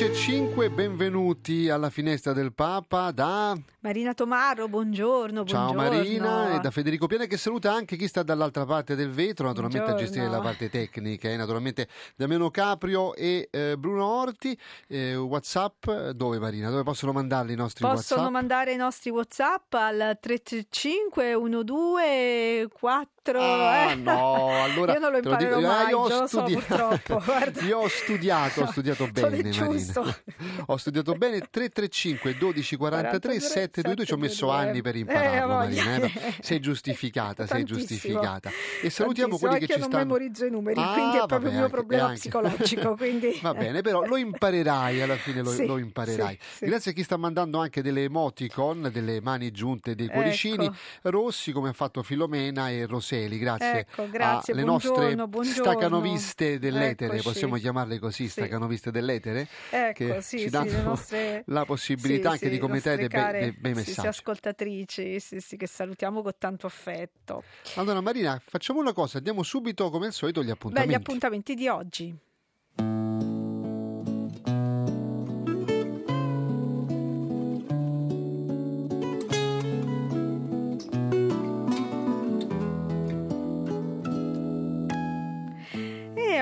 E 5, benvenuti alla finestra del Papa da Marina Tomaro, buongiorno, Ciao buongiorno. Marina e da Federico Piana che saluta anche chi sta dall'altra parte del vetro, naturalmente buongiorno. a gestire la parte tecnica, eh, naturalmente Damiano Caprio e eh, Bruno Orti. Eh, Whatsapp, dove Marina? Dove possono mandarli i nostri Possono Whatsapp? mandare i nostri Whatsapp al 335 12 4 Ah, eh. no, allora io non lo lo dico- imparerò mai, io ho già lo so studi- purtroppo. Io ho studiato, ho studiato bene, Marina. Giusto. Ho studiato bene 335 12 43 722. Ci ho messo anni per Eh, impararlo, voglia. Marina. eh. Sei giustificata, sei giustificata. E salutiamo Tantissimo, quelli che ci non stanno. memorizzo i numeri, Ah, quindi è proprio il mio anche- problema anche. psicologico. Quindi... Va bene, però lo imparerai alla fine, lo, Sì, lo imparerai. sì, sì. Grazie a chi sta mandando anche delle emoticon, delle mani giunte, dei cuoricini Ecco. rossi come ha fatto Filomena e Roseli. Grazie, Ecco, grazie, alle nostre buongiorno. stacanoviste dell'etere, Eccoci. possiamo chiamarle così, Sì. stacanoviste dell'etere, Ecco, che sì, ci sì, danno le nostre- la possibilità Sì, anche sì, di commentare dei care- dei bei sì, sì, messaggi. ascoltatrici, sì, sì, che salutiamo con tanto affetto. Allora Marina, facciamo una cosa, diamo subito come al solito gli Beh, appuntamenti. gli appuntamenti di oggi.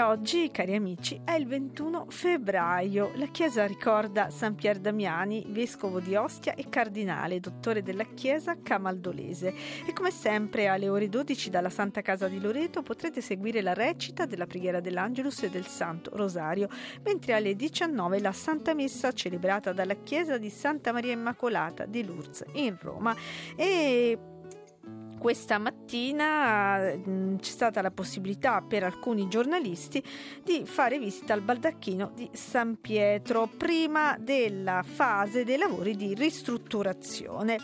Oggi, cari amici, è il 21 febbraio. La Chiesa ricorda San Pier Damiani, vescovo di Ostia e cardinale, dottore della Chiesa camaldolese. E come sempre alle ore 12 dalla Santa Casa di Loreto potrete seguire la recita della preghiera dell'Angelus e del Santo Rosario, mentre alle 19 la Santa Messa celebrata dalla Chiesa di Santa Maria Immacolata di Lourdes in Roma. E questa mattina mh, c'è stata la possibilità per alcuni giornalisti di fare visita al baldacchino di San Pietro prima della fase dei lavori di ristrutturazione.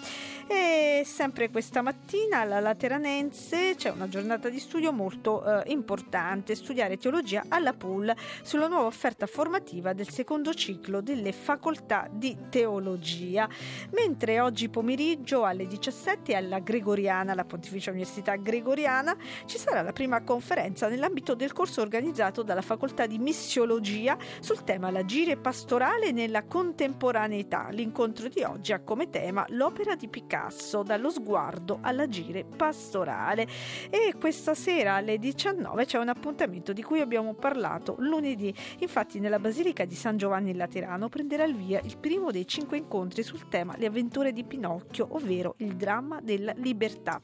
E sempre questa mattina alla Lateranense c'è una giornata di studio molto eh, importante, studiare teologia alla PUL sulla nuova offerta formativa del secondo ciclo delle facoltà di teologia. Mentre oggi pomeriggio alle 17 alla Gregoriana, la Pontificia Università Gregoriana, ci sarà la prima conferenza nell'ambito del corso organizzato dalla Facoltà di Missiologia sul tema l'agire pastorale nella contemporaneità. L'incontro di oggi ha come tema l'opera di Picasso, dallo sguardo all'agire pastorale. E questa sera alle 19 c'è un appuntamento di cui abbiamo parlato lunedì. Infatti nella Basilica di San Giovanni Laterano prenderà il via il primo dei cinque incontri sul tema Le avventure di Pinocchio, ovvero il dramma della libertà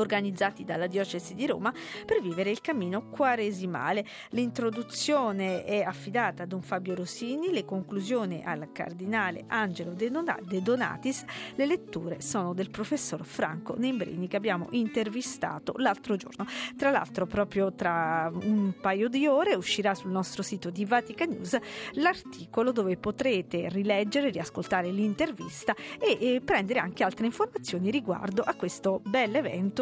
organizzati dalla diocesi di Roma per vivere il cammino quaresimale. L'introduzione è affidata ad un Fabio Rossini, le conclusioni al cardinale Angelo De Dona- De Donatis, le letture sono del professor Franco Nembrini che abbiamo intervistato l'altro giorno. Tra l'altro proprio tra un paio di ore uscirà sul nostro sito di Vatican News l'articolo dove potrete rileggere, riascoltare l'intervista e, e prendere anche altre informazioni riguardo a questo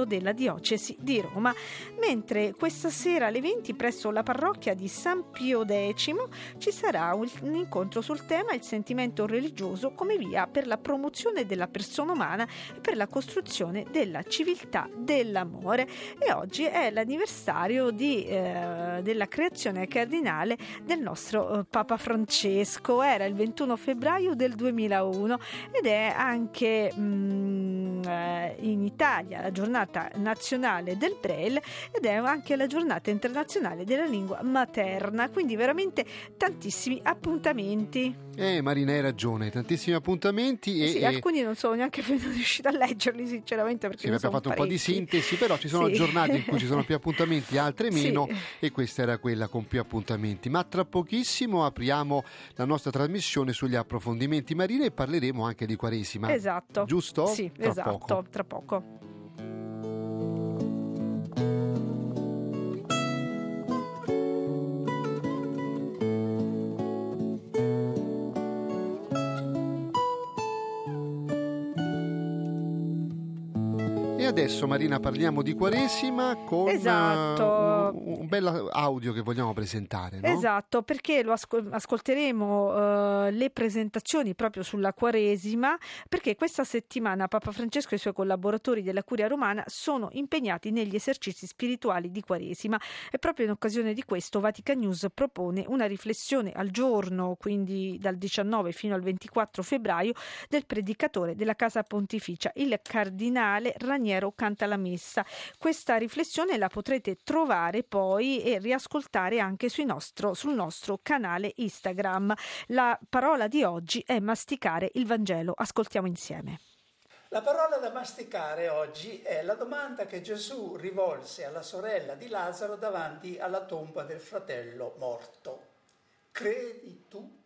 bell'evento della diocesi di Roma. Mentre questa sera alle 20 presso la parrocchia di San Pio X ci sarà un, incontro sul tema il sentimento religioso come via per la promozione della persona umana e per la costruzione della civiltà dell'amore. E oggi è l'anniversario di, eh, della creazione cardinale del nostro eh, Papa Francesco. Era il 21 febbraio del 2001 ed è anche mm, eh, in Italia la giornata nazionale del Braille ed è anche la giornata internazionale della lingua materna, quindi veramente tantissimi appuntamenti. Eh, Marina, hai ragione, tantissimi appuntamenti e, sì, e- alcuni non sono neanche riuscita a leggerli sinceramente perché sì, abbiamo fatto un po' di parecchi. sintesi, però ci sono Sì. giornate in cui ci sono più appuntamenti, altre Sì. meno e questa era quella con più appuntamenti. Ma tra pochissimo apriamo la nostra trasmissione sugli approfondimenti marini e parleremo anche di Quaresima. Esatto. Giusto? Sì, Tra esatto, poco. tra poco. Adesso Marina parliamo di Quaresima con esatto. uh, un, un bel audio che vogliamo presentare. No? Esatto, perché lo ascol- ascolteremo uh, le presentazioni proprio sulla Quaresima, perché questa settimana Papa Francesco e i suoi collaboratori della Curia Romana sono impegnati negli esercizi spirituali di Quaresima e proprio in occasione di questo Vatican News propone una riflessione al giorno, quindi dal 19 fino al 24 febbraio, del predicatore della Casa Pontificia, il cardinale Raniero canta la messa. Questa riflessione la potrete trovare poi e riascoltare anche nostro, sul nostro canale Instagram. La parola di oggi è masticare il Vangelo. Ascoltiamo insieme. La parola da masticare oggi è la domanda che Gesù rivolse alla sorella di Lazzaro davanti alla tomba del fratello morto. Credi tu?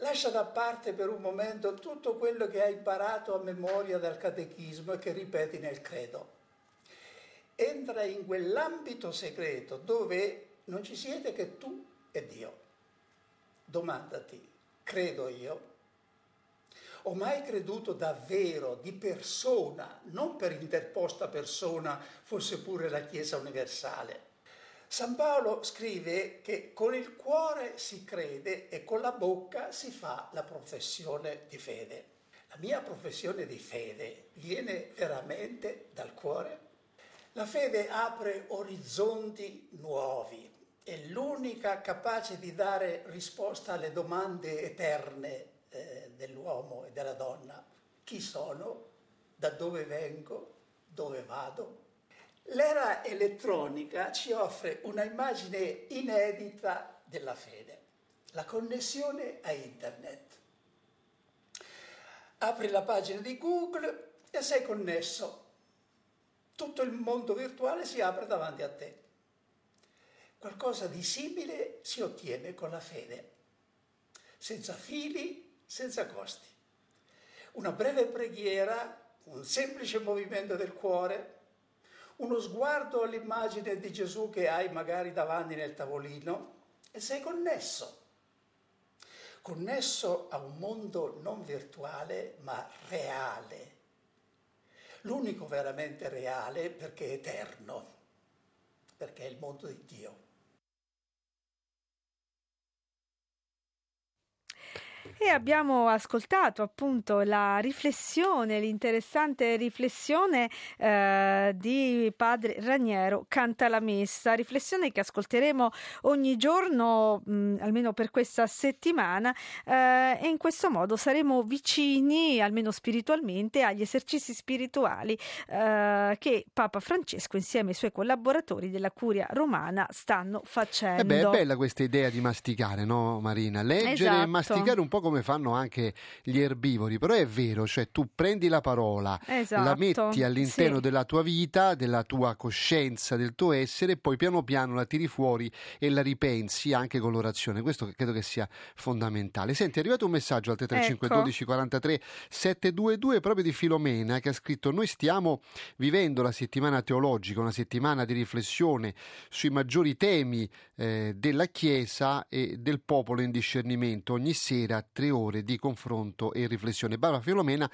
Lascia da parte per un momento tutto quello che hai imparato a memoria dal catechismo e che ripeti nel credo. Entra in quell'ambito segreto dove non ci siete che tu e Dio. Domandati, credo io? Ho mai creduto davvero di persona, non per interposta persona, fosse pure la Chiesa universale? San Paolo scrive che con il cuore si crede e con la bocca si fa la professione di fede. La mia professione di fede viene veramente dal cuore? La fede apre orizzonti nuovi, è l'unica capace di dare risposta alle domande eterne eh, dell'uomo e della donna. Chi sono? Da dove vengo? Dove vado? L'era elettronica ci offre una immagine inedita della fede, la connessione a internet. Apri la pagina di Google e sei connesso. Tutto il mondo virtuale si apre davanti a te. Qualcosa di simile si ottiene con la fede, senza fili, senza costi. Una breve preghiera, un semplice movimento del cuore, uno sguardo all'immagine di Gesù che hai magari davanti nel tavolino e sei connesso. Connesso a un mondo non virtuale ma reale. L'unico veramente reale perché è eterno, perché è il mondo di Dio. E abbiamo ascoltato appunto la riflessione, l'interessante riflessione eh, di padre Raniero Canta la Messa, riflessione che ascolteremo ogni giorno, mh, almeno per questa settimana, eh, e in questo modo saremo vicini, almeno spiritualmente, agli esercizi spirituali eh, che Papa Francesco insieme ai suoi collaboratori della Curia Romana stanno facendo. Eh beh, è bella questa idea di masticare, no Marina? Leggere esatto. e masticare un po' come come fanno anche gli erbivori, però è vero, cioè tu prendi la parola, esatto, la metti all'interno sì. della tua vita, della tua coscienza, del tuo essere, e poi piano piano la tiri fuori e la ripensi anche con l'orazione. Questo credo che sia fondamentale. Senti, è arrivato un messaggio al 335 ecco. 12 43 722 proprio di Filomena che ha scritto noi stiamo vivendo la settimana teologica, una settimana di riflessione sui maggiori temi eh, della Chiesa e del popolo in discernimento ogni sera tre ore di confronto e riflessione. Barbara Filomena,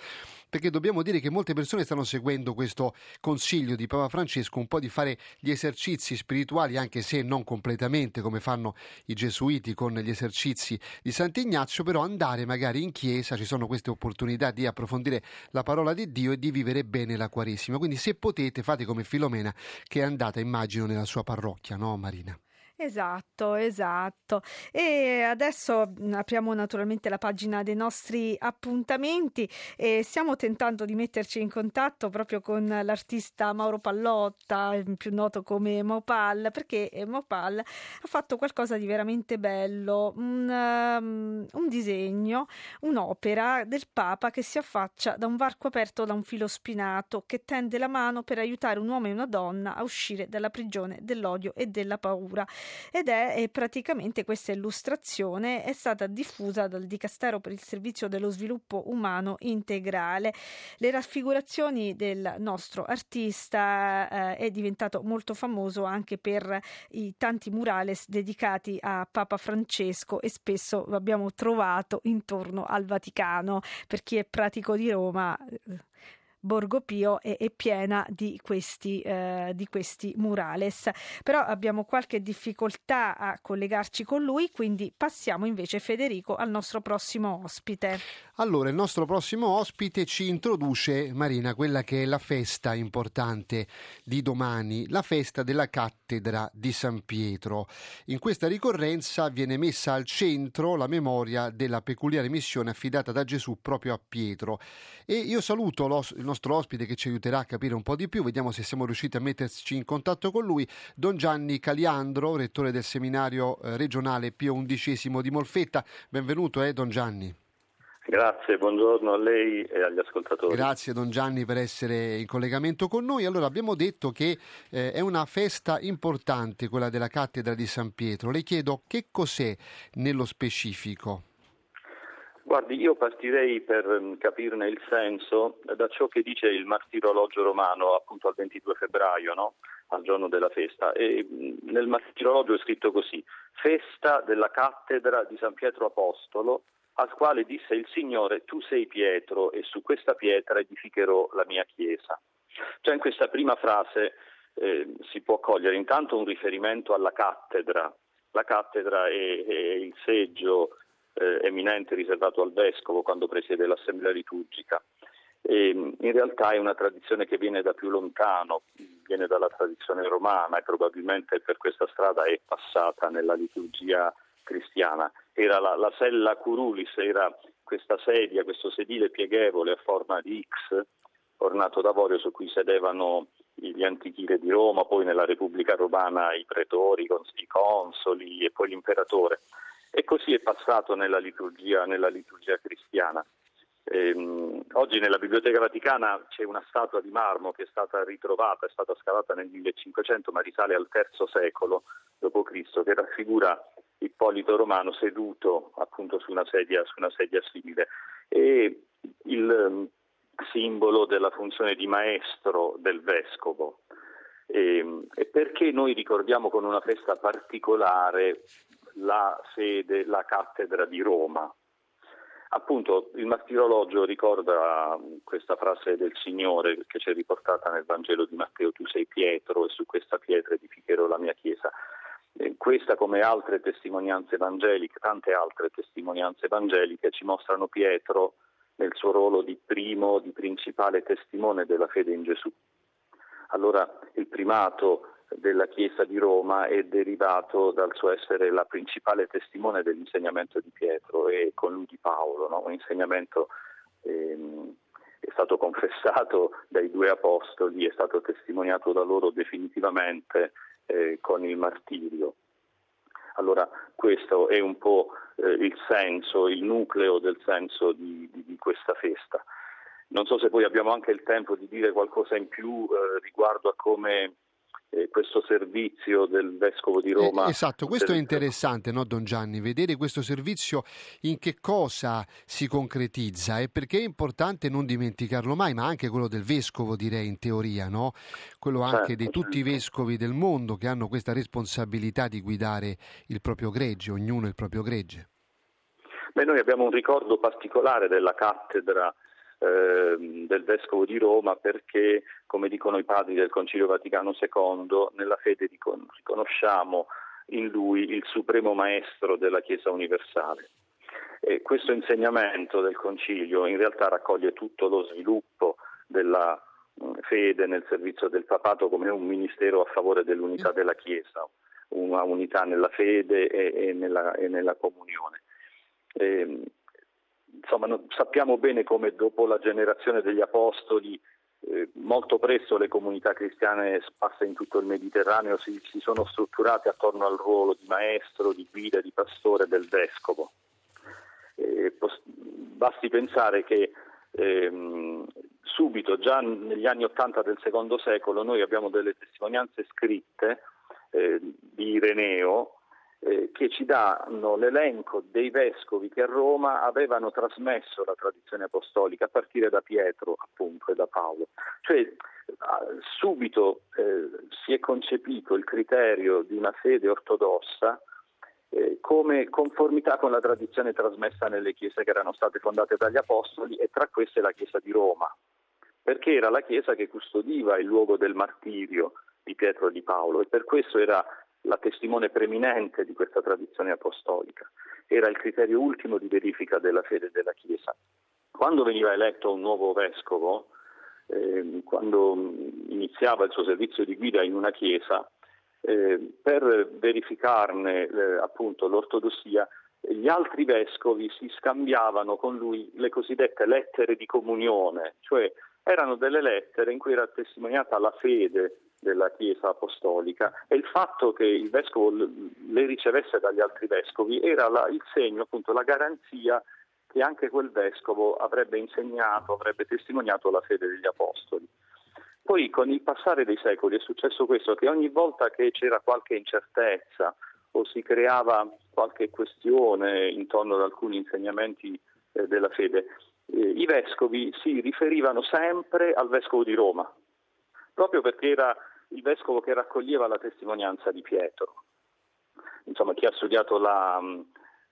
perché dobbiamo dire che molte persone stanno seguendo questo consiglio di Papa Francesco, un po' di fare gli esercizi spirituali, anche se non completamente come fanno i gesuiti con gli esercizi di Sant'Ignazio, però andare magari in chiesa, ci sono queste opportunità di approfondire la parola di Dio e di vivere bene la Quaresima. Quindi se potete fate come Filomena che è andata, immagino, nella sua parrocchia, no Marina? Esatto, esatto. E adesso mm, apriamo naturalmente la pagina dei nostri appuntamenti e stiamo tentando di metterci in contatto proprio con l'artista Mauro Pallotta, più noto come Mopal, perché Mopal ha fatto qualcosa di veramente bello, un, um, un disegno, un'opera del Papa che si affaccia da un varco aperto da un filo spinato che tende la mano per aiutare un uomo e una donna a uscire dalla prigione dell'odio e della paura ed è, è praticamente questa illustrazione è stata diffusa dal Dicastero per il Servizio dello Sviluppo Umano Integrale. Le raffigurazioni del nostro artista eh, è diventato molto famoso anche per i tanti murales dedicati a Papa Francesco e spesso lo abbiamo trovato intorno al Vaticano. Per chi è pratico di Roma, Borgo Pio è, è piena di questi, eh, di questi murales. Però abbiamo qualche difficoltà a collegarci con lui, quindi passiamo invece Federico al nostro prossimo ospite. Allora, il nostro prossimo ospite ci introduce, Marina, quella che è la festa importante di domani, la festa della cattedra di San Pietro. In questa ricorrenza viene messa al centro la memoria della peculiare missione affidata da Gesù proprio a Pietro. E io saluto il nostro ospite che ci aiuterà a capire un po' di più, vediamo se siamo riusciti a metterci in contatto con lui, Don Gianni Caliandro, rettore del seminario eh, regionale Pio XI di Molfetta. Benvenuto, eh, Don Gianni. Grazie, buongiorno a lei e agli ascoltatori. Grazie Don Gianni per essere in collegamento con noi. Allora abbiamo detto che eh, è una festa importante quella della cattedra di San Pietro. Le chiedo che cos'è nello specifico? Guardi, io partirei per mm, capirne il senso da ciò che dice il martirologio romano appunto al 22 febbraio, no? al giorno della festa. E mm, nel martirologio è scritto così: Festa della cattedra di San Pietro Apostolo al quale disse il Signore, tu sei Pietro e su questa pietra edificherò la mia chiesa. Cioè in questa prima frase eh, si può cogliere intanto un riferimento alla cattedra. La cattedra è, è il seggio eh, eminente riservato al vescovo quando presiede l'assemblea liturgica. E, in realtà è una tradizione che viene da più lontano, viene dalla tradizione romana e probabilmente per questa strada è passata nella liturgia cristiana. Era la, la sella curulis, era questa sedia, questo sedile pieghevole a forma di X, ornato d'avorio su cui sedevano gli antichi re di Roma, poi nella Repubblica Romana i pretori, i consoli e poi l'imperatore. E così è passato nella liturgia, nella liturgia cristiana. Ehm, oggi nella Biblioteca Vaticana c'è una statua di marmo che è stata ritrovata, è stata scavata nel 1500, ma risale al III secolo d.C., che raffigura Ippolito Romano seduto appunto su una sedia, su una sedia simile. E il um, simbolo della funzione di maestro del vescovo. E, e, perché noi ricordiamo con una festa particolare la sede, la cattedra di Roma? Appunto, il martirologio ricorda questa frase del Signore che c'è riportata nel Vangelo di Matteo, tu sei Pietro e su questa pietra edificherò la mia chiesa. Questa come altre testimonianze evangeliche, tante altre testimonianze evangeliche ci mostrano Pietro nel suo ruolo di primo, di principale testimone della fede in Gesù. Allora il primato della Chiesa di Roma è derivato dal suo essere la principale testimone dell'insegnamento di Pietro e con lui di Paolo, no? un insegnamento ehm, è stato confessato dai due apostoli, è stato testimoniato da loro definitivamente eh, con il martirio. Allora questo è un po' eh, il senso, il nucleo del senso di, di, di, questa festa. Non so se poi abbiamo anche il tempo di dire qualcosa in più eh, riguardo a come eh, questo servizio del Vescovo di Roma. Eh, esatto, questo è interessante, no, Don Gianni, vedere questo servizio in che cosa si concretizza e perché è importante non dimenticarlo mai, ma anche quello del Vescovo, direi in teoria, no? quello anche certo, di tutti certo. i vescovi del mondo che hanno questa responsabilità di guidare il proprio gregge, ognuno il proprio gregge. Beh, noi abbiamo un ricordo particolare della cattedra del Vescovo di Roma perché, come dicono i padri del Concilio Vaticano II, nella fede riconosciamo in lui il supremo maestro della Chiesa universale. E questo insegnamento del Concilio in realtà raccoglie tutto lo sviluppo della mm, fede nel servizio del papato come un ministero a favore dell'unità della Chiesa, una unità nella fede e, e, nella, e nella, comunione. E, ehm, insomma, sappiamo bene come dopo la generazione degli apostoli eh, molto presto le comunità cristiane sparse in tutto il Mediterraneo si, si, sono strutturate attorno al ruolo di maestro, di guida, di pastore del vescovo. Eh, post- basti pensare che ehm, subito, già negli anni Ottanta del secondo secolo, noi abbiamo delle testimonianze scritte eh, di Ireneo eh, che ci danno l'elenco dei vescovi che a Roma avevano trasmesso la tradizione apostolica a partire da Pietro appunto e da Paolo. Cioè subito eh, si è concepito il criterio di una fede ortodossa eh, come conformità con la tradizione trasmessa nelle chiese che erano state fondate dagli apostoli e tra queste la chiesa di Roma. perché era la Chiesa che custodiva il luogo del martirio di Pietro e di Paolo e per questo era la testimone preeminente di questa tradizione apostolica, era il criterio ultimo di verifica della fede della Chiesa. Quando veniva eletto un nuovo vescovo, eh, quando iniziava il suo servizio di guida in una chiesa, eh, per verificarne eh, appunto l'ortodossia, gli altri vescovi si scambiavano con lui le cosiddette lettere di comunione, cioè erano delle lettere in cui era testimoniata la fede della Chiesa apostolica e il fatto che il vescovo le ricevesse dagli altri vescovi era la, il segno, appunto, la garanzia che anche quel vescovo avrebbe insegnato, avrebbe testimoniato la fede degli apostoli. Poi con il passare dei secoli è successo questo, che ogni volta che c'era qualche incertezza o si creava qualche questione intorno ad alcuni insegnamenti eh, della fede, eh, i vescovi si riferivano sempre al vescovo di Roma, proprio perché era il vescovo che raccoglieva la testimonianza di Pietro. Insomma, chi ha studiato la,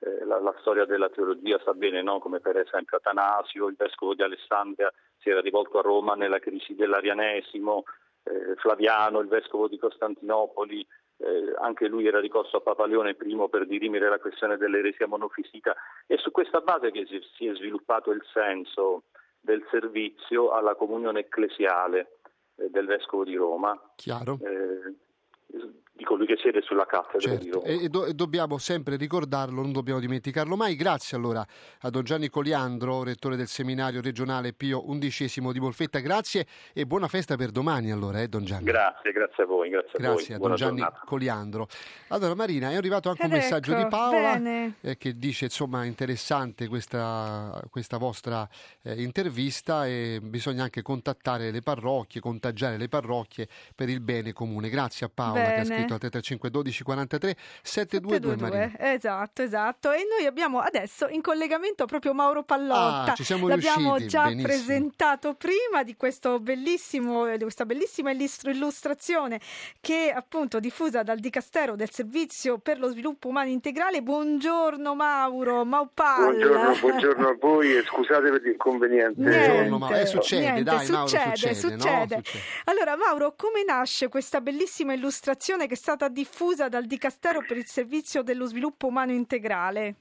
eh, la, la, storia della teologia sa bene, no? come per esempio Atanasio, il vescovo di Alessandria, si era rivolto a Roma nella crisi dell'Arianesimo, eh, Flaviano, il vescovo di Costantinopoli, eh, anche lui era ricorso a Papa Leone I per dirimere la questione dell'eresia monofisica. È su questa base che si, si è sviluppato il senso del servizio alla comunione ecclesiale del vescovo di Roma. Chiaro. Eh, di colui che siede sulla cattedra certo. di Roma. E, do, e, dobbiamo sempre ricordarlo, non dobbiamo dimenticarlo mai. Grazie allora a Don Gianni Coliandro, rettore del seminario regionale Pio XI di Molfetta. Grazie e buona festa per domani allora, eh, Don Gianni. Grazie, grazie a voi. Grazie, grazie a, voi. a Don Gianni giornata. Coliandro. Allora Marina, è arrivato anche Ed un messaggio ecco, di Paola eh, che dice insomma interessante questa, questa vostra eh, intervista e bisogna anche contattare le parrocchie, contagiare le parrocchie per il bene comune. Grazie a Paola bene. che ha scritto scritto al 335 12 43 722 Marina. Esatto, esatto. E noi abbiamo adesso in collegamento proprio Mauro Pallotta. Ah, ci siamo L'abbiamo riusciti, già benissimo. presentato prima di, questo bellissimo, di questa bellissima illustrazione che è appunto diffusa dal Dicastero del Servizio per lo Sviluppo Umano Integrale. Buongiorno Mauro, Maupal. Buongiorno, buongiorno a voi e scusate per l'inconveniente. Buongiorno Mauro, eh, succede, niente, dai Mauro, succede, succede, succede. No? succede. Allora Mauro, come nasce questa bellissima illustrazione che è stata diffusa dal Dicastero per il Servizio dello Sviluppo Umano Integrale?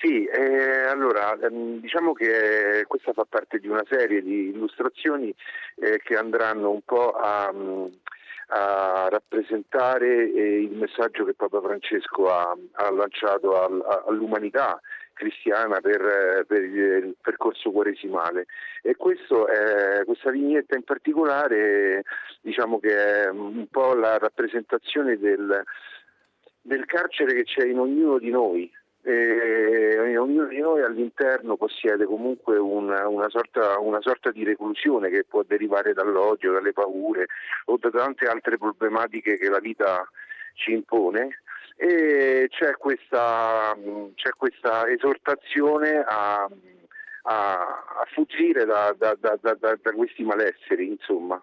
Sì, eh, allora ehm, diciamo che questa fa parte di una serie di illustrazioni eh, che andranno un po' a, a rappresentare eh, il messaggio che Papa Francesco ha, ha lanciato all, all'umanità cristiana per, per, il percorso quaresimale. E è, questa vignetta in particolare diciamo che è un po' la rappresentazione del, del carcere che c'è in ognuno di noi. E ognuno di noi all'interno possiede comunque una, una, sorta, una, sorta, di reclusione che può derivare dall'odio, dalle paure o da tante altre problematiche che la vita ci impone e c'è questa, c'è questa esortazione a, a, a fuggire da, da, da, da, questi malesseri, insomma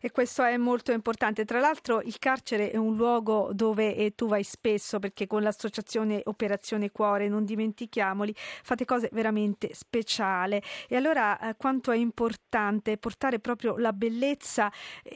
e questo è molto importante. Tra l'altro il carcere è un luogo dove eh, tu vai spesso perché con l'associazione Operazione Cuore, non dimentichiamoli, fate cose veramente speciali e allora eh, quanto è importante portare proprio la bellezza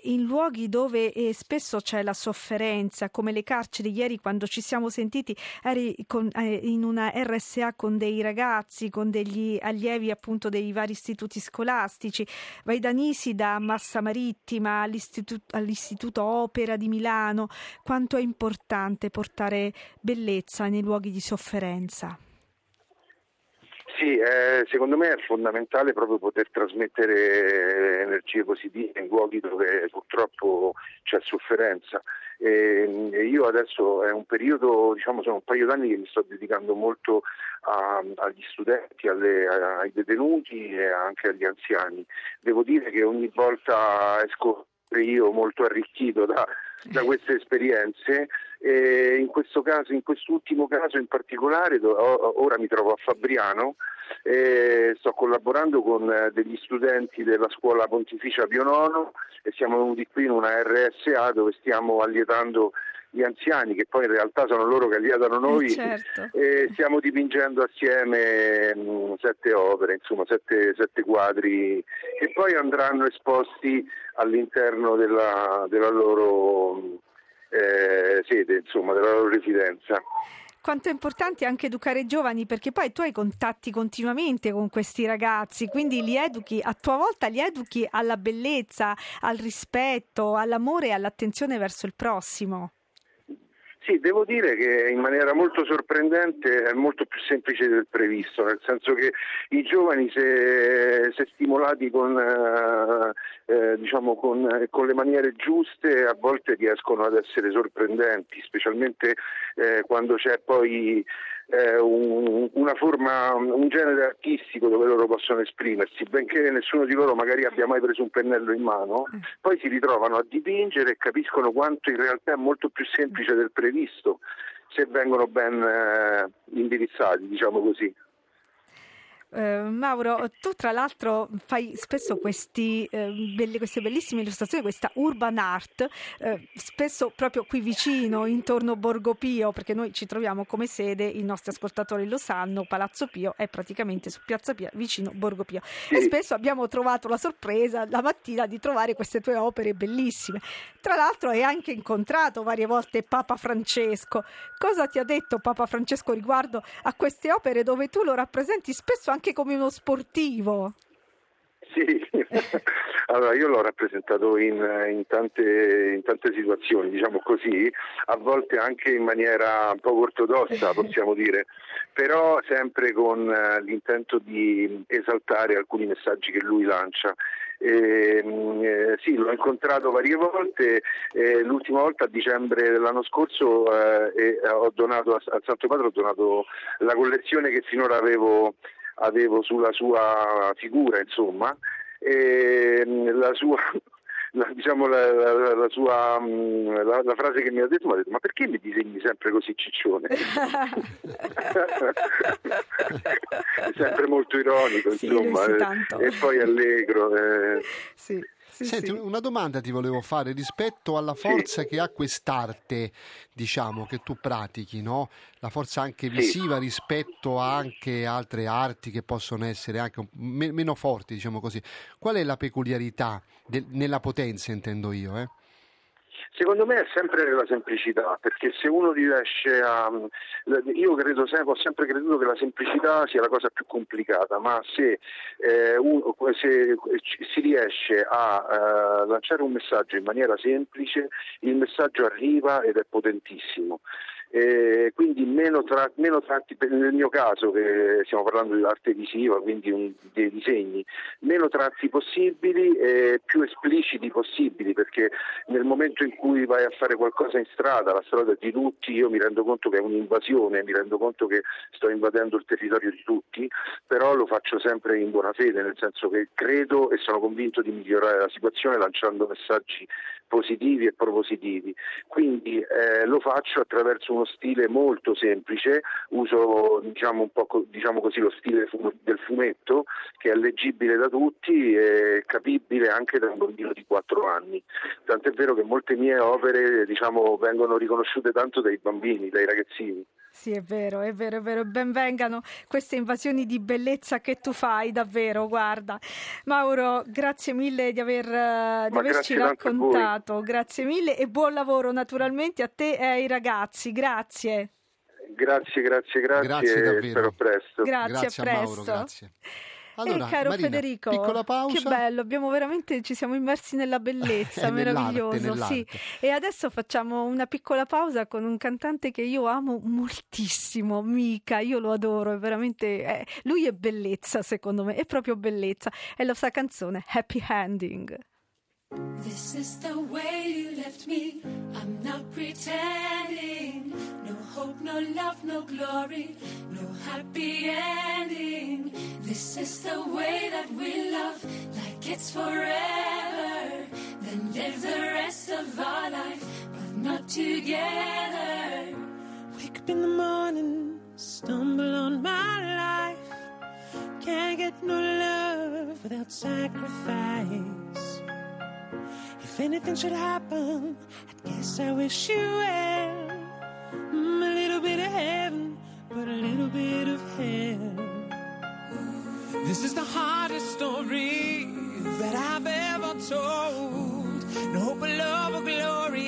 in luoghi dove eh, spesso c'è la sofferenza, come le carceri. Ieri quando ci siamo sentiti eri con, in una RSA con dei ragazzi, con degli allievi appunto dei vari istituti scolastici, vai da Nisi, da Massa Marittima, all'istituto, all'istituto Opera di Milano, quanto è importante portare bellezza nei luoghi di sofferenza. Sì, eh, secondo me è fondamentale proprio poter trasmettere energie positive in luoghi dove purtroppo c'è sofferenza. E, e io adesso è un periodo, diciamo, sono un paio d'anni che mi sto dedicando molto a, agli studenti, alle, ai detenuti e anche agli anziani. Devo dire che ogni volta esco io molto arricchito da, da queste esperienze e in questo caso, in quest'ultimo caso in particolare, ora mi trovo a Fabriano e sto collaborando con eh, degli studenti della scuola pontificia Pio IX e siamo venuti qui in una RSA dove stiamo allietando gli anziani, che poi in realtà sono loro che allietano noi, eh certo. e stiamo dipingendo assieme mh, mm, sette opere, insomma sette, sette, quadri che poi andranno esposti all'interno della, della loro eh, sede, insomma, della loro residenza quanto è importante anche educare i giovani, perché poi tu hai contatti continuamente con questi ragazzi, quindi li educhi, a tua volta li educhi alla bellezza, al rispetto, all'amore e all'attenzione verso il prossimo. Sì, devo dire che in maniera molto sorprendente è molto più semplice del previsto, nel senso che i giovani se, se stimolati con, eh, eh, diciamo con, con, le maniere giuste a volte riescono ad essere sorprendenti, specialmente eh, quando c'è poi eh, un, una forma, un genere artistico dove loro possono esprimersi, benché nessuno di loro magari abbia mai preso un pennello in mano, mm. poi si ritrovano a dipingere e capiscono quanto in realtà è molto più semplice del previsto se vengono ben eh, indirizzati, diciamo così. Eh, Mauro, tu tra l'altro fai spesso questi, eh, belle, queste bellissime illustrazioni, questa urban art, eh, spesso proprio qui vicino, intorno a Borgo Pio, perché noi ci troviamo come sede, i nostri ascoltatori lo sanno, Palazzo Pio è praticamente su Piazza Pia, vicino Borgo Pio. Sì. E spesso abbiamo trovato la sorpresa la mattina di trovare queste tue opere bellissime. Tra l'altro hai anche incontrato varie volte Papa Francesco. Cosa ti ha detto Papa Francesco riguardo a queste opere dove tu lo rappresenti spesso anche anche come uno sportivo. Sì, allora io l'ho rappresentato in, in, tante, in, tante, situazioni, diciamo così, a volte anche in maniera un po' ortodossa, possiamo dire, però sempre con uh, l'intento di esaltare alcuni messaggi che lui lancia. E, eh, sì, l'ho incontrato varie volte, eh, l'ultima volta a dicembre dell'anno scorso eh, ho donato al Santo Padre ho donato la collezione che finora avevo avevo sulla sua figura, insomma, e mm, la sua, la, diciamo, la, la, la sua, mm, la, frase che mi ha detto, mi ha detto ma perché mi disegni sempre così ciccione? sempre molto ironico, sì, insomma, e, e, poi allegro. Eh. Sì. Sì, Senti, sì. una domanda ti volevo fare rispetto alla forza sì. che ha quest'arte, diciamo, che tu pratichi, no? La forza anche visiva rispetto a anche altre arti che possono essere anche meno forti, diciamo così. Qual è la peculiarità de- nella potenza, intendo io, eh? Secondo me è sempre la semplicità, perché se uno riesce a... Io credo, ho sempre creduto che la semplicità sia la cosa più complicata, ma se, eh, uno, se si riesce a uh, lanciare un messaggio in maniera semplice, il messaggio arriva ed è potentissimo. Eh, quindi meno, tra, meno, tratti, nel mio caso che stiamo parlando di arte visiva, quindi un, dei disegni, meno tratti possibili e più espliciti possibili, perché nel momento in cui vai a fare qualcosa in strada, la strada di tutti, io mi rendo conto che è un'invasione, mi rendo conto che sto invadendo il territorio di tutti, però lo faccio sempre in buona fede, nel senso che credo e sono convinto di migliorare la situazione lanciando messaggi positivi e propositivi. Quindi eh, lo faccio attraverso uno stile molto semplice, uso diciamo, po', diciamo così, lo stile del fumetto che è leggibile da tutti e capibile anche da un bambino di 4 anni. Tant'è vero che molte mie opere diciamo, vengono riconosciute tanto dai bambini, dai ragazzini. Sì, è vero, è vero, è vero. Benvengano queste invasioni di bellezza che tu fai, davvero, guarda. Mauro, grazie mille di, aver, di averci raccontato. Grazie mille e buon lavoro naturalmente a te e ai ragazzi. Grazie. Grazie, grazie, grazie. Grazie Spero presto. Grazie, grazie a presto. Mauro, grazie. Allora, eh, caro Marina, Federico, piccola pausa. che bello, abbiamo veramente, ci siamo immersi nella bellezza, meraviglioso. Nell'arte, nell'arte. Sì. E adesso facciamo una piccola pausa con un cantante che io amo moltissimo, Mika, io lo adoro, è veramente, è, lui è bellezza secondo me, è proprio bellezza. È la sua canzone Happy Ending. This is the way you left me. I'm not pretending. No hope, no love, no glory, no happy ending. This is the way that we love, like it's forever. Then live the rest of our life, but not together. Wake up in the morning, stumble on my life. Can't get no love without sacrifice. If anything should happen, I guess I wish you well. Mm, a little bit of heaven, but a little bit of hell. This is the hardest story that I've ever told. No hope of love or glory,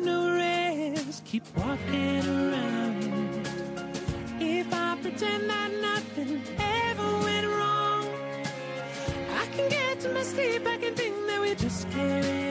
no rest, keep walking around. If I pretend that nothing ever went wrong, I can get to my sleep, I can think that we just carried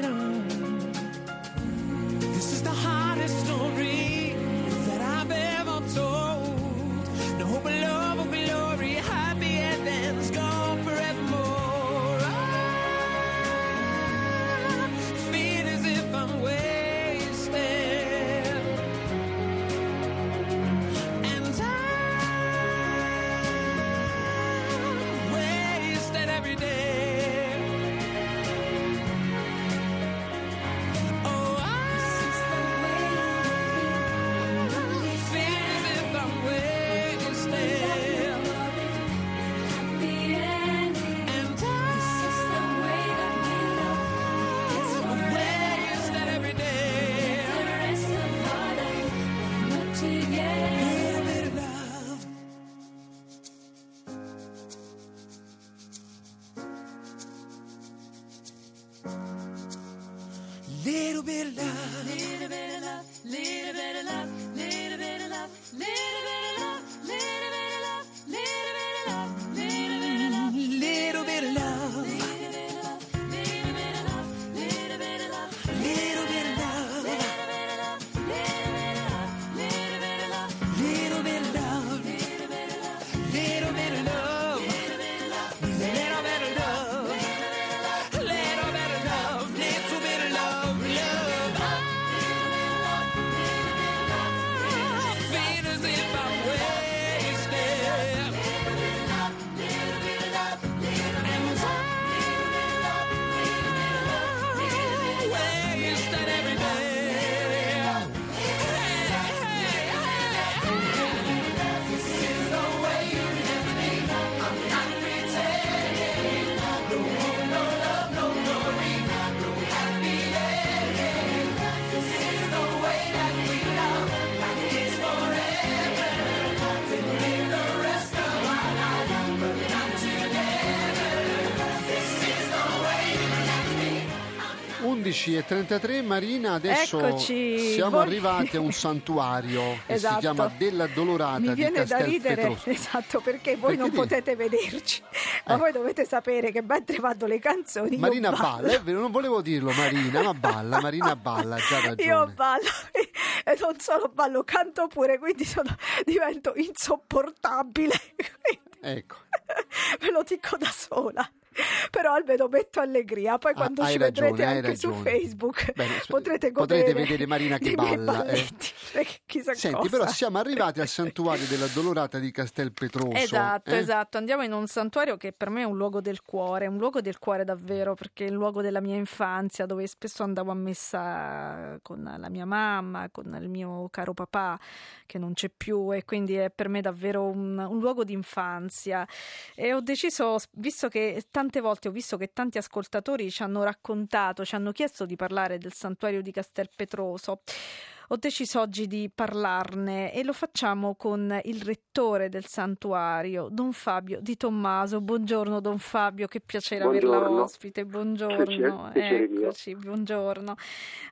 11 e 33 Marina, adesso Eccoci, siamo voi- arrivati a un santuario che Esatto. si chiama Della Dolorata Mi di viene da ridere, Petroso. esatto, perché voi Perché non di- potete vederci, ma Eh. voi dovete sapere che mentre vanno le canzoni Marina balla, è vero, non volevo dirlo Marina, ma balla, Marina balla, già ragione. Io ballo e non solo ballo, canto pure, quindi sono- divento insopportabile. Quindi Ecco, Ve lo dico da sola. Però almeno metto allegria. Poi Ah, quando hai ci vedrete ragione, hai anche su ragione. Facebook Bene, potrete potrete vedere Marina che balla, eh. Chissà Senti, cosa. però siamo arrivati al santuario della Dolorata di Castel Petroso. Esatto, eh? esatto. Andiamo in un santuario che per me è un luogo del cuore, un luogo del cuore davvero, perché è il luogo della mia infanzia, dove spesso andavo a messa con la mia mamma, con il mio caro papà, che non c'è più, e quindi è per me davvero un, un luogo di infanzia. E ho deciso, visto che tante volte ho visto che tanti ascoltatori ci hanno raccontato, ci hanno chiesto di parlare del santuario di Castel Petroso. Ho deciso oggi di parlarne e lo facciamo con il rettore del santuario, Don Fabio Di Tommaso. Buongiorno Don Fabio, che piacere buongiorno. averla ospite. Buongiorno. Piacere, Eccoci, buongiorno.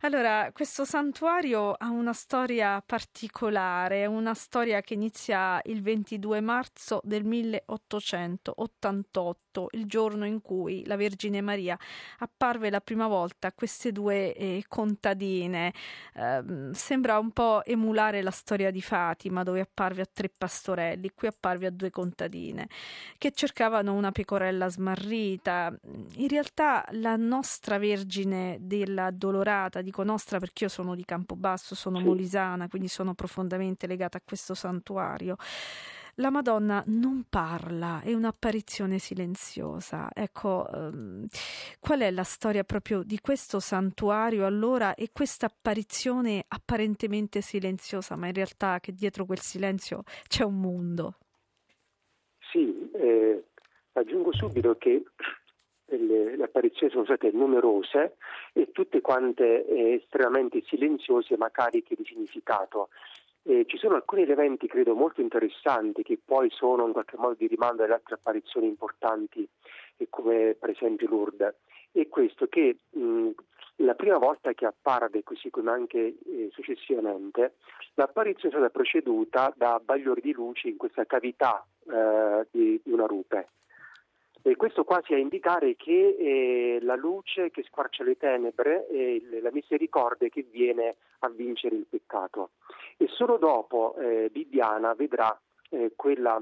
Allora, questo santuario ha una storia particolare, una storia che inizia il 22 marzo del 1888, il giorno in cui la Vergine Maria apparve la prima volta a queste due eh, contadine. Eh, sembra un po' emulare la storia di Fatima, dove apparve a tre pastorelli, qui apparve a due contadine, che cercavano una pecorella smarrita. In realtà la nostra Vergine della Dolorata, dico nostra perché io sono di Campobasso, sono molisana, quindi sono profondamente legata a questo santuario la Madonna non parla, è un'apparizione silenziosa. Ecco, um, qual è la storia proprio di questo santuario allora e questa apparizione apparentemente silenziosa, ma in realtà che dietro quel silenzio c'è un mondo? Sì, eh, aggiungo subito che le, le, apparizioni sono state numerose e tutte quante eh, estremamente silenziose ma cariche di significato. Eh, ci sono alcuni elementi, credo, molto interessanti che poi sono in qualche modo di rimando alle altre apparizioni importanti, come per esempio Lourdes. E questo che mh, la prima volta che apparve, così come anche eh, successivamente, l'apparizione è stata preceduta da bagliori di luce in questa cavità eh, di, di una rupe. E questo quasi a indicare che eh, la luce che squarcia le tenebre è la misericordia che viene a vincere il peccato. E solo dopo eh, Bibiana vedrà eh, quella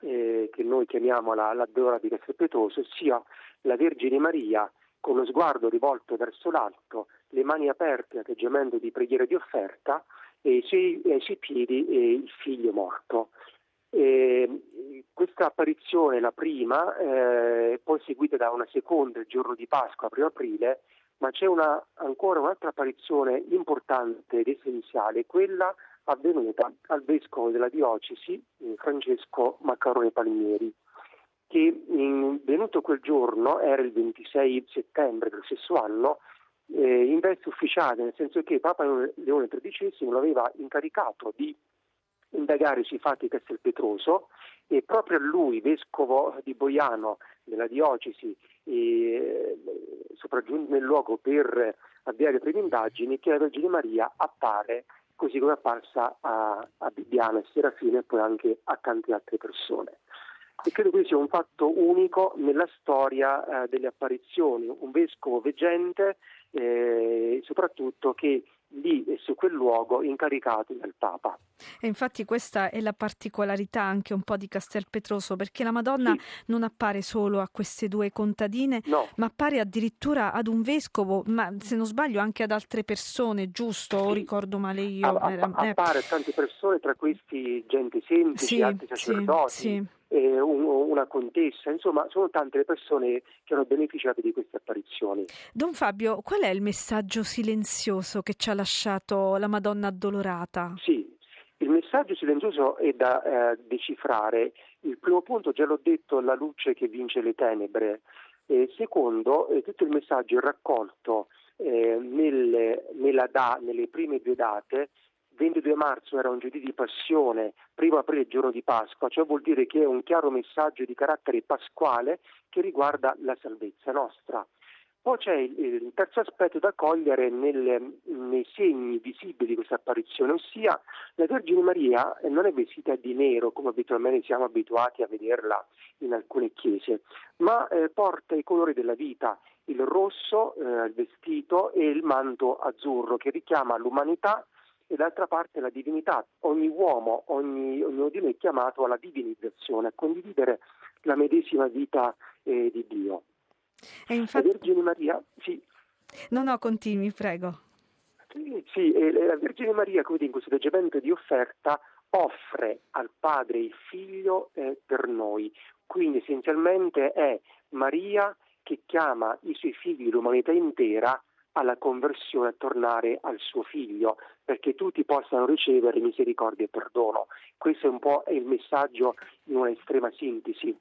eh, che noi chiamiamo la, la Dora di Castelpetoso, ossia la Vergine Maria con lo sguardo rivolto verso l'alto, le mani aperte, atteggiamento di preghiera e di offerta, e ai suoi piedi il figlio morto. E questa apparizione, la prima, eh, è poi seguita da una seconda il giorno di Pasqua, primo aprile, ma c'è una, ancora un'altra apparizione importante ed essenziale, quella avvenuta al vescovo della diocesi, eh, Francesco Maccarone Palmieri, che venuto quel giorno, era il 26 settembre del stesso anno, eh, in veste ufficiale, nel senso che Papa Leone XIII lo aveva incaricato di indagare sui fatti di Castelpetroso e proprio lui, vescovo di Boiano della diocesi, eh, sopraggiunto nel luogo per avviare le prime indagini, che la Vergine Maria appare così come è apparsa a, a Bibiana e Serafina e poi anche a tante altre persone. E credo che sia un fatto unico nella storia eh, delle apparizioni, un vescovo veggente eh, soprattutto che lì e su quel luogo incaricati dal Papa. E infatti questa è la particolarità anche un po' di Castelpetroso, perché la Madonna sì. non appare solo a queste due contadine, no. ma appare addirittura ad un vescovo, ma se non sbaglio anche ad altre persone, giusto? Sì. O ricordo male io? A, a, eh. appare a tante persone, tra questi gente semplice, sì, altri sacerdoti eh, un, una contessa, insomma sono tante le persone che hanno beneficiato di queste apparizioni. Don Fabio, qual è il messaggio silenzioso che ci ha lasciato la Madonna addolorata? Sì, il messaggio silenzioso è da eh, decifrare. Il primo punto, già l'ho detto, la luce che vince le tenebre. Eh, secondo, eh, tutto il messaggio è raccolto eh, nelle, da, nelle prime due date 22 marzo era un giovedì di passione, primo aprile giorno di Pasqua, ciò vuol dire che è un chiaro messaggio di carattere pasquale che riguarda la salvezza nostra. Poi c'è il, terzo aspetto da cogliere nel, nei segni visibili di questa apparizione, ossia la Vergine Maria non è vestita di nero come abitualmente siamo abituati a vederla in alcune chiese, ma eh, porta i colori della vita, il rosso, eh, il vestito e il manto azzurro che richiama l'umanità e d'altra parte la divinità. Ogni uomo, ogni, ognuno di noi è chiamato alla divinizzazione, a condividere la medesima vita eh, di Dio. E infatti... La Vergine Maria, sì. No, no, continui, prego. Sì, sì la Vergine Maria, come in questo atteggiamento di offerta, offre al Padre il Figlio eh, per noi. Quindi essenzialmente è Maria che chiama i suoi figli, l'umanità intera, alla conversione, a tornare al suo figlio, perché tutti possano ricevere misericordia e perdono. Questo è un po' il messaggio in una estrema sintesi.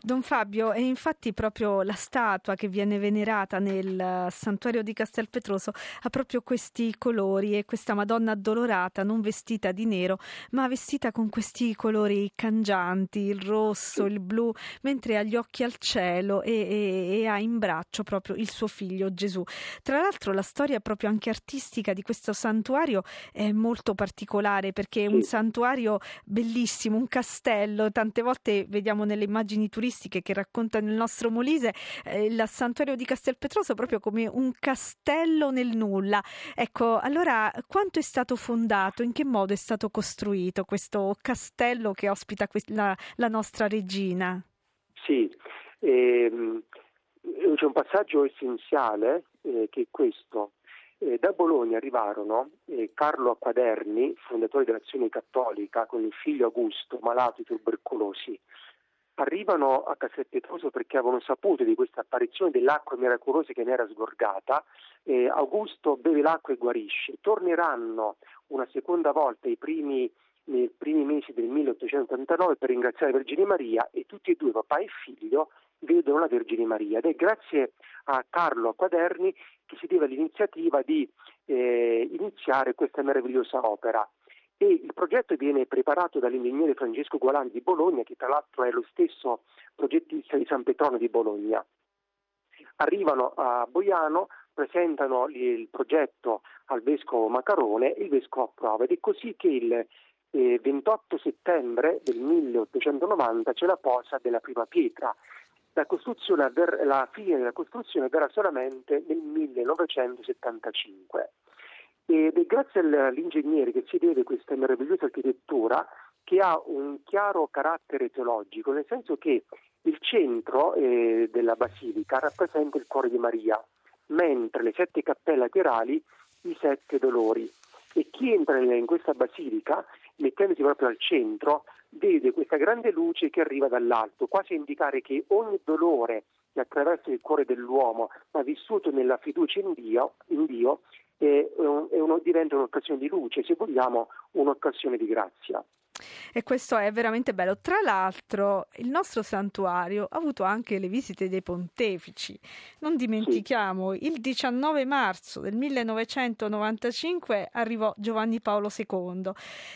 Don Fabio, è infatti proprio la statua che viene venerata nel santuario di Castelpetroso ha proprio questi colori e questa Madonna addolorata, non vestita di nero, ma vestita con questi colori cangianti, il rosso, il blu, mentre ha gli occhi al cielo e, e, e ha in braccio proprio il suo figlio Gesù. Tra l'altro la storia proprio anche artistica di questo santuario è molto particolare perché è un santuario bellissimo, un castello, tante volte vediamo nelle immagini immagini turistiche che raccontano il nostro Molise, eh, il santuario di Castelpetroso proprio come un castello nel nulla. Ecco, allora quanto è stato fondato, in che modo è stato costruito questo castello che ospita la, la nostra regina? Sì, ehm, c'è un passaggio essenziale eh, che è questo. Eh, da Bologna arrivarono eh, Carlo Acquaderni, fondatore dell'Azione Cattolica, con il figlio Augusto, malato di tubercolosi arrivano a Castelpietroso perché avevano saputo di questa apparizione dell'acqua miracolosa che ne era sgorgata. Eh, Augusto beve l'acqua e guarisce. Torneranno una seconda volta i primi, nei primi mesi del 1889 per ringraziare Vergine Maria e tutti e due, papà e figlio, vedono la Vergine Maria ed è grazie a Carlo Acquaderni che si deve l'iniziativa di eh, iniziare questa meravigliosa opera e il progetto viene preparato dall'ingegnere Francesco Gualani di Bologna, che tra l'altro è lo stesso progettista di San Petrone di Bologna. Arrivano a Boiano, presentano il progetto al vescovo Macarone e il vescovo approva ed è così che il 28 settembre del 1890 c'è la posa della prima pietra. La, la fine della costruzione verrà solamente nel 1975 ed è grazie all'ingegnere che si deve questa meravigliosa architettura che ha un chiaro carattere teologico, nel senso che il centro eh, della basilica rappresenta il cuore di Maria, mentre le sette cappelle laterali i sette dolori. E chi entra in questa basilica, mettendosi proprio al centro, vede questa grande luce che arriva dall'alto, quasi a indicare che ogni dolore che attraversa il cuore dell'uomo, ma vissuto nella fiducia in Dio, in Dio è, è uno, diventa un'occasione di luce, se vogliamo un'occasione di grazia. E questo è veramente bello. Tra l'altro, il nostro santuario ha avuto anche le visite dei pontefici. Non dimentichiamo, sì. il 19 marzo del 1995 arrivò Giovanni Paolo II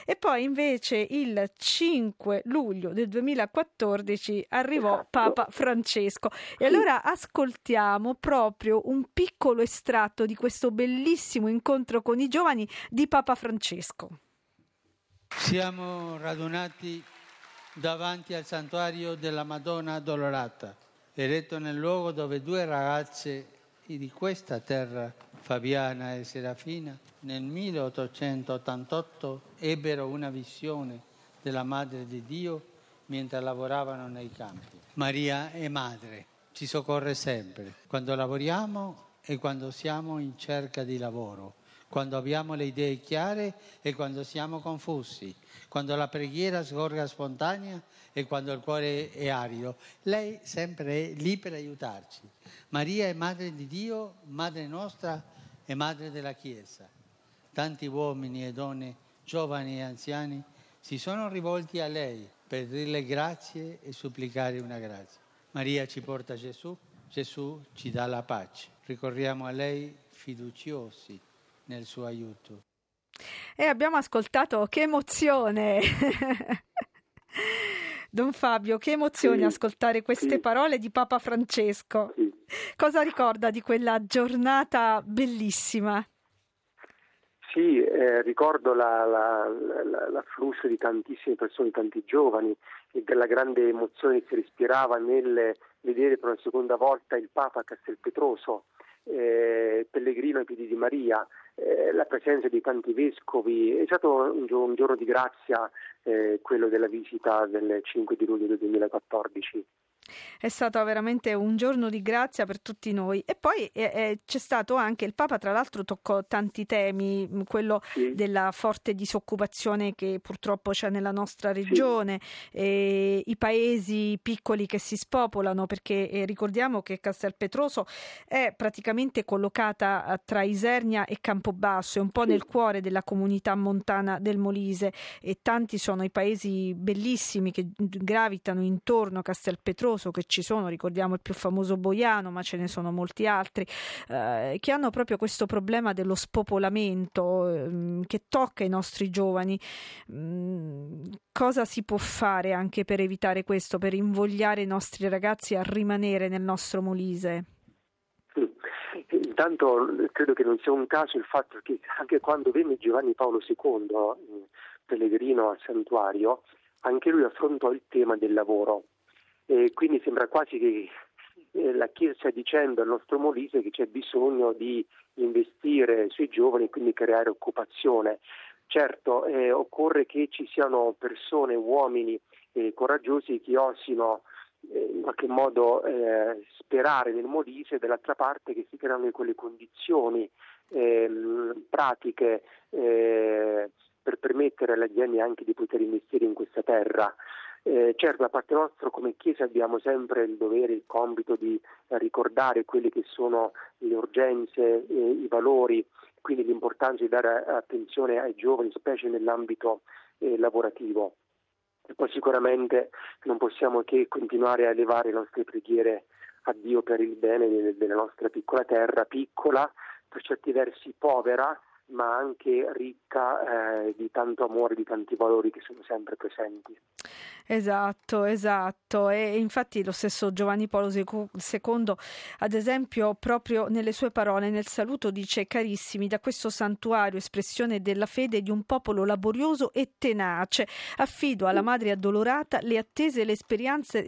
e poi invece il 5 luglio del 2014 arrivò esatto. Papa Francesco. E allora ascoltiamo proprio un piccolo estratto di questo bellissimo incontro con i giovani di Papa Francesco. Siamo radunati davanti al santuario della Madonna Addolorata, eretto nel luogo dove due ragazze di questa terra, Fabiana e Serafina, nel 1888 ebbero una visione della Madre di Dio mentre lavoravano nei campi. Maria è madre, ci soccorre sempre, quando lavoriamo e quando siamo in cerca di lavoro quando abbiamo le idee chiare e quando siamo confusi, quando la preghiera sgorga spontanea e quando il cuore è arido. Lei sempre è lì per aiutarci. Maria è madre di Dio, madre nostra e madre della Chiesa. Tanti uomini e donne, giovani e anziani, si sono rivolti a lei per dirle grazie e supplicare una grazia. Maria ci porta Gesù, Gesù ci dà la pace. Ricorriamo a lei fiduciosi nel suo aiuto. E abbiamo ascoltato che emozione! Don Fabio, che emozione sì, ascoltare queste sì. parole di Papa Francesco. Sì. Cosa ricorda di quella giornata bellissima? Sì, eh, ricordo la, la, la, l'afflusso di tantissime persone, tanti giovani, e della grande emozione che si respirava nel vedere per la seconda volta il Papa a Castelpetroso, eh, pellegrino ai piedi di Maria, eh, la presenza di tanti vescovi, è stato un, giorno, un giorno di grazia eh, quello della visita del 5 di luglio del 2014. È stato veramente un giorno di grazia per tutti noi. E poi eh, eh, c'è stato anche il Papa, tra l'altro, toccò tanti temi, quello sì. della forte disoccupazione che purtroppo c'è nella nostra regione, sì. i paesi piccoli che si spopolano, perché eh, ricordiamo che Castelpetroso è praticamente collocata eh, tra Isernia e Campobasso, è un po' sì. nel cuore della comunità montana del Molise e tanti sono i paesi bellissimi che gravitano intorno a Castelpetroso famoso che ci sono, ricordiamo il più famoso Boiano, ma ce ne sono molti altri, eh, che hanno proprio questo problema dello spopolamento eh, che tocca i nostri giovani. Mm, cosa si può fare anche per evitare questo, per invogliare i nostri ragazzi a rimanere nel nostro Molise? Intanto credo che non sia un caso il fatto che anche quando venne Giovanni Paolo II, eh, pellegrino al santuario, anche lui affrontò il tema del lavoro e quindi sembra quasi che eh, la Chiesa stia dicendo al nostro Molise che c'è bisogno di investire sui giovani e quindi creare occupazione. Certo, eh, occorre che ci siano persone, uomini eh, coraggiosi che osino eh, in qualche modo eh, sperare nel Molise e dall'altra parte che si creano quelle condizioni ehm, pratiche eh, per permettere alle aziende anche di poter investire in questa terra. Eh, certo, da parte nostra come Chiesa abbiamo sempre il dovere, il compito di ricordare quelle che sono le urgenze, eh, i valori, quindi l'importanza di dare attenzione ai giovani, specie nell'ambito eh, lavorativo. E poi sicuramente non possiamo che continuare a elevare le nostre preghiere a Dio per il bene della nostra piccola terra, piccola, per certi versi povera, ma anche ricca eh, di tanto amore, di tanti valori che sono sempre presenti. Esatto, esatto. E infatti lo stesso Giovanni Paolo II, ad esempio, proprio nelle sue parole, nel saluto, dice: Carissimi, da questo santuario, espressione della fede di un popolo laborioso e tenace, affido alla Madre addolorata le attese e le speranze,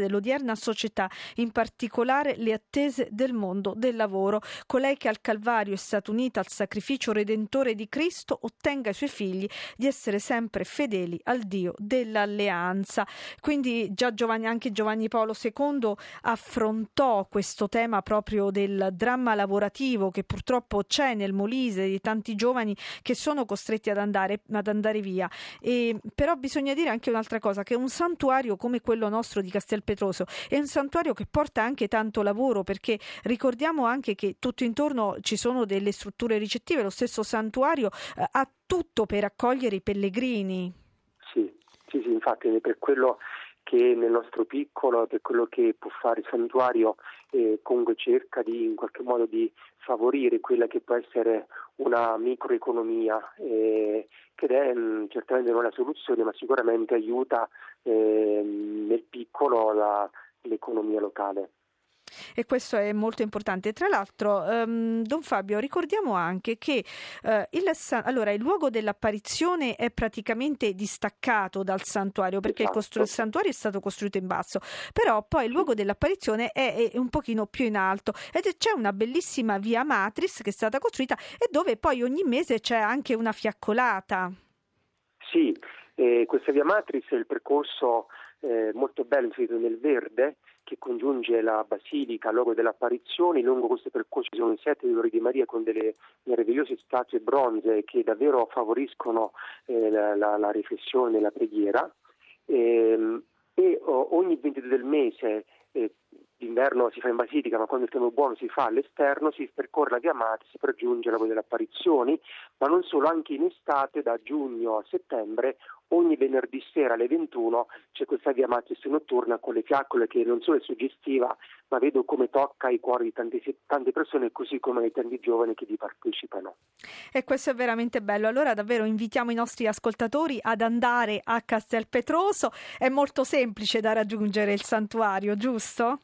dell'odierna società, in particolare le attese del mondo del lavoro. Colei che al Calvario è stata unita al sacrificio redentore di Cristo, ottenga ai suoi figli di essere sempre fedeli al Dio dell'alleanza. Quindi già Giovanni, anche Giovanni Paolo II affrontò questo tema proprio del dramma lavorativo che purtroppo c'è nel Molise di tanti giovani che sono costretti ad andare, ad andare via. E, però bisogna dire anche un'altra cosa, che un santuario come quello nostro di Castelpetroso è un santuario che porta anche tanto lavoro perché ricordiamo anche che tutto intorno ci sono delle strutture ricettive, lo stesso santuario eh, ha tutto per accogliere i pellegrini. Sì, sì, infatti per quello che nel nostro piccolo, per quello che può fare il santuario, eh, comunque cerca di in qualche modo di favorire quella che può essere una microeconomia, eh, che è mm, certamente non la soluzione, ma sicuramente aiuta eh, nel piccolo la, l'economia locale e questo è molto importante. Tra l'altro, um, Don Fabio, ricordiamo anche che uh, il, allora, il, luogo dell'apparizione è praticamente distaccato dal santuario perché esatto. il, costru- il, santuario è stato costruito in basso, però poi il luogo dell'apparizione è, è un pochino più in alto ed c'è una bellissima via Matris che è stata costruita e dove poi ogni mese c'è anche una fiaccolata. Sì, eh, questa via Matris è il percorso eh, molto bello inserito nel verde che congiunge la basilica luogo delle apparizioni. Lungo questo percorso ci sono sette dolori di Maria con delle meravigliose statue bronze che davvero favoriscono eh, la, la, la, riflessione e la preghiera. E, ehm, e oh, ogni 22 del mese eh, d'inverno si fa in basilica, ma quando il tempo è buono si fa all'esterno, si percorre la via Matis per giungere a quelle delle apparizioni, ma non solo, anche in estate, da giugno a settembre, ogni venerdì sera alle 21 c'è questa via Matis notturna con le fiaccole che non solo è suggestiva, ma vedo come tocca i cuori di tante, tante persone, così come ai tanti giovani che vi partecipano. E questo è veramente bello. Allora davvero invitiamo i nostri ascoltatori ad andare a Castelpetroso. È molto semplice da raggiungere il santuario, giusto?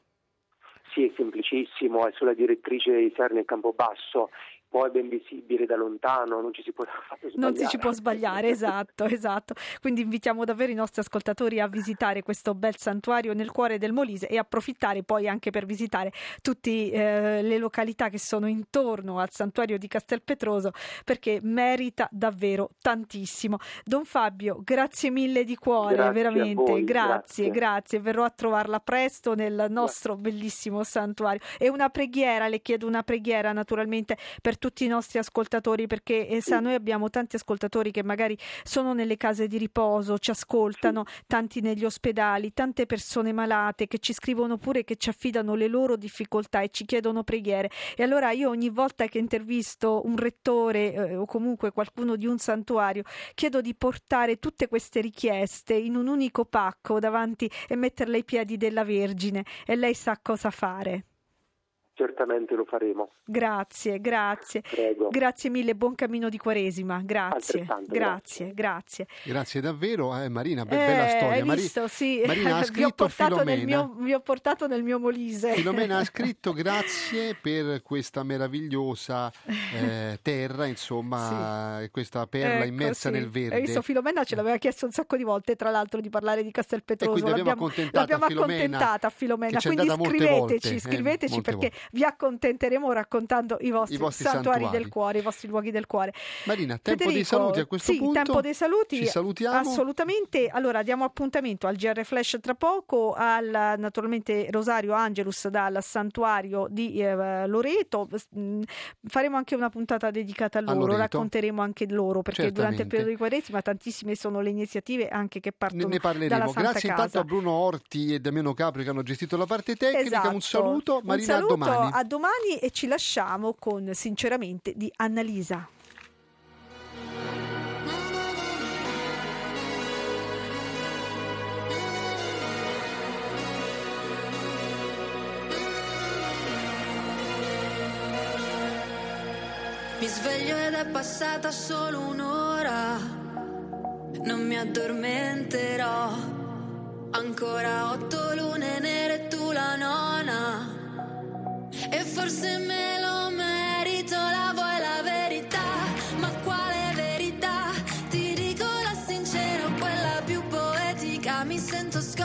Sì, è semplicissimo, è sulla direttrice di Serni e Campobasso poi ben visibile da lontano, non ci si può sbagliare. Non si ci può sbagliare, esatto, esatto. Quindi invitiamo davvero i nostri ascoltatori a visitare questo bel santuario nel cuore del Molise e approfittare poi anche per visitare tutte eh, le località che sono intorno al santuario di Castelpetroso perché merita davvero tantissimo. Don Fabio, grazie mille di cuore, grazie veramente, voi, grazie, grazie, grazie. Verrò a trovarla presto nel nostro bellissimo santuario. E una preghiera, le chiedo una preghiera naturalmente per tutti i nostri ascoltatori perché eh, sa, noi abbiamo tanti ascoltatori che magari sono nelle case di riposo, ci ascoltano, sì. tanti negli ospedali, tante persone malate che ci scrivono pure che ci affidano le loro difficoltà e ci chiedono preghiere. E allora io ogni volta che intervisto un rettore eh, o comunque qualcuno di un santuario, chiedo di portare tutte queste richieste in un unico pacco davanti e metterle ai piedi della Vergine e lei sa cosa fare certamente lo faremo. Grazie, grazie. Prego. Grazie mille, buon cammino di Quaresima. Grazie. Grazie, grazie. Grazie davvero, eh, Marina, be- bella storia. Hai visto, Mari- sì. Marina ha vi, ho scritto nel mio, vi ho portato nel mio Molise. Filomena ha scritto grazie per questa meravigliosa eh, terra, insomma, sì. questa perla ecco, immersa sì. nel verde. Hai visto, Filomena ce l'aveva chiesto un sacco di volte, tra l'altro, di parlare di Castelpetroso. E quindi l'abbiamo, l'abbiamo Filomena, accontentata a Filomena. Quindi scriveteci, scriveteci eh, perché volte. Vi accontenteremo raccontando i vostri, I vostri santuari, santuari, del cuore, i vostri luoghi del cuore. Marina, tempo Federico, dei saluti a questo sì, punto. tempo dei saluti. Ci salutiamo. Assolutamente. Allora, diamo appuntamento al GR Flash tra poco, al naturalmente Rosario Angelus dal santuario di eh, Loreto. Faremo anche una puntata dedicata a loro, racconteremo anche loro perché Certamente. durante il periodo di Quaresima tantissime sono le iniziative anche che partono ne, ne Santa Grazie Casa. intanto a Bruno Orti e Damiano Capri che hanno gestito la parte tecnica. Esatto. Un saluto, Marina, un saluto a domani. A domani e ci lasciamo con sinceramente di Annalisa. Mi sveglio ed è passata solo un'ora, non mi addormenterò. Ancora otto lune nere e tu la nona. E forse me lo merito, la vuoi la verità? Ma quale verità? Ti dico la sincera, quella più poetica. Mi sento scossa,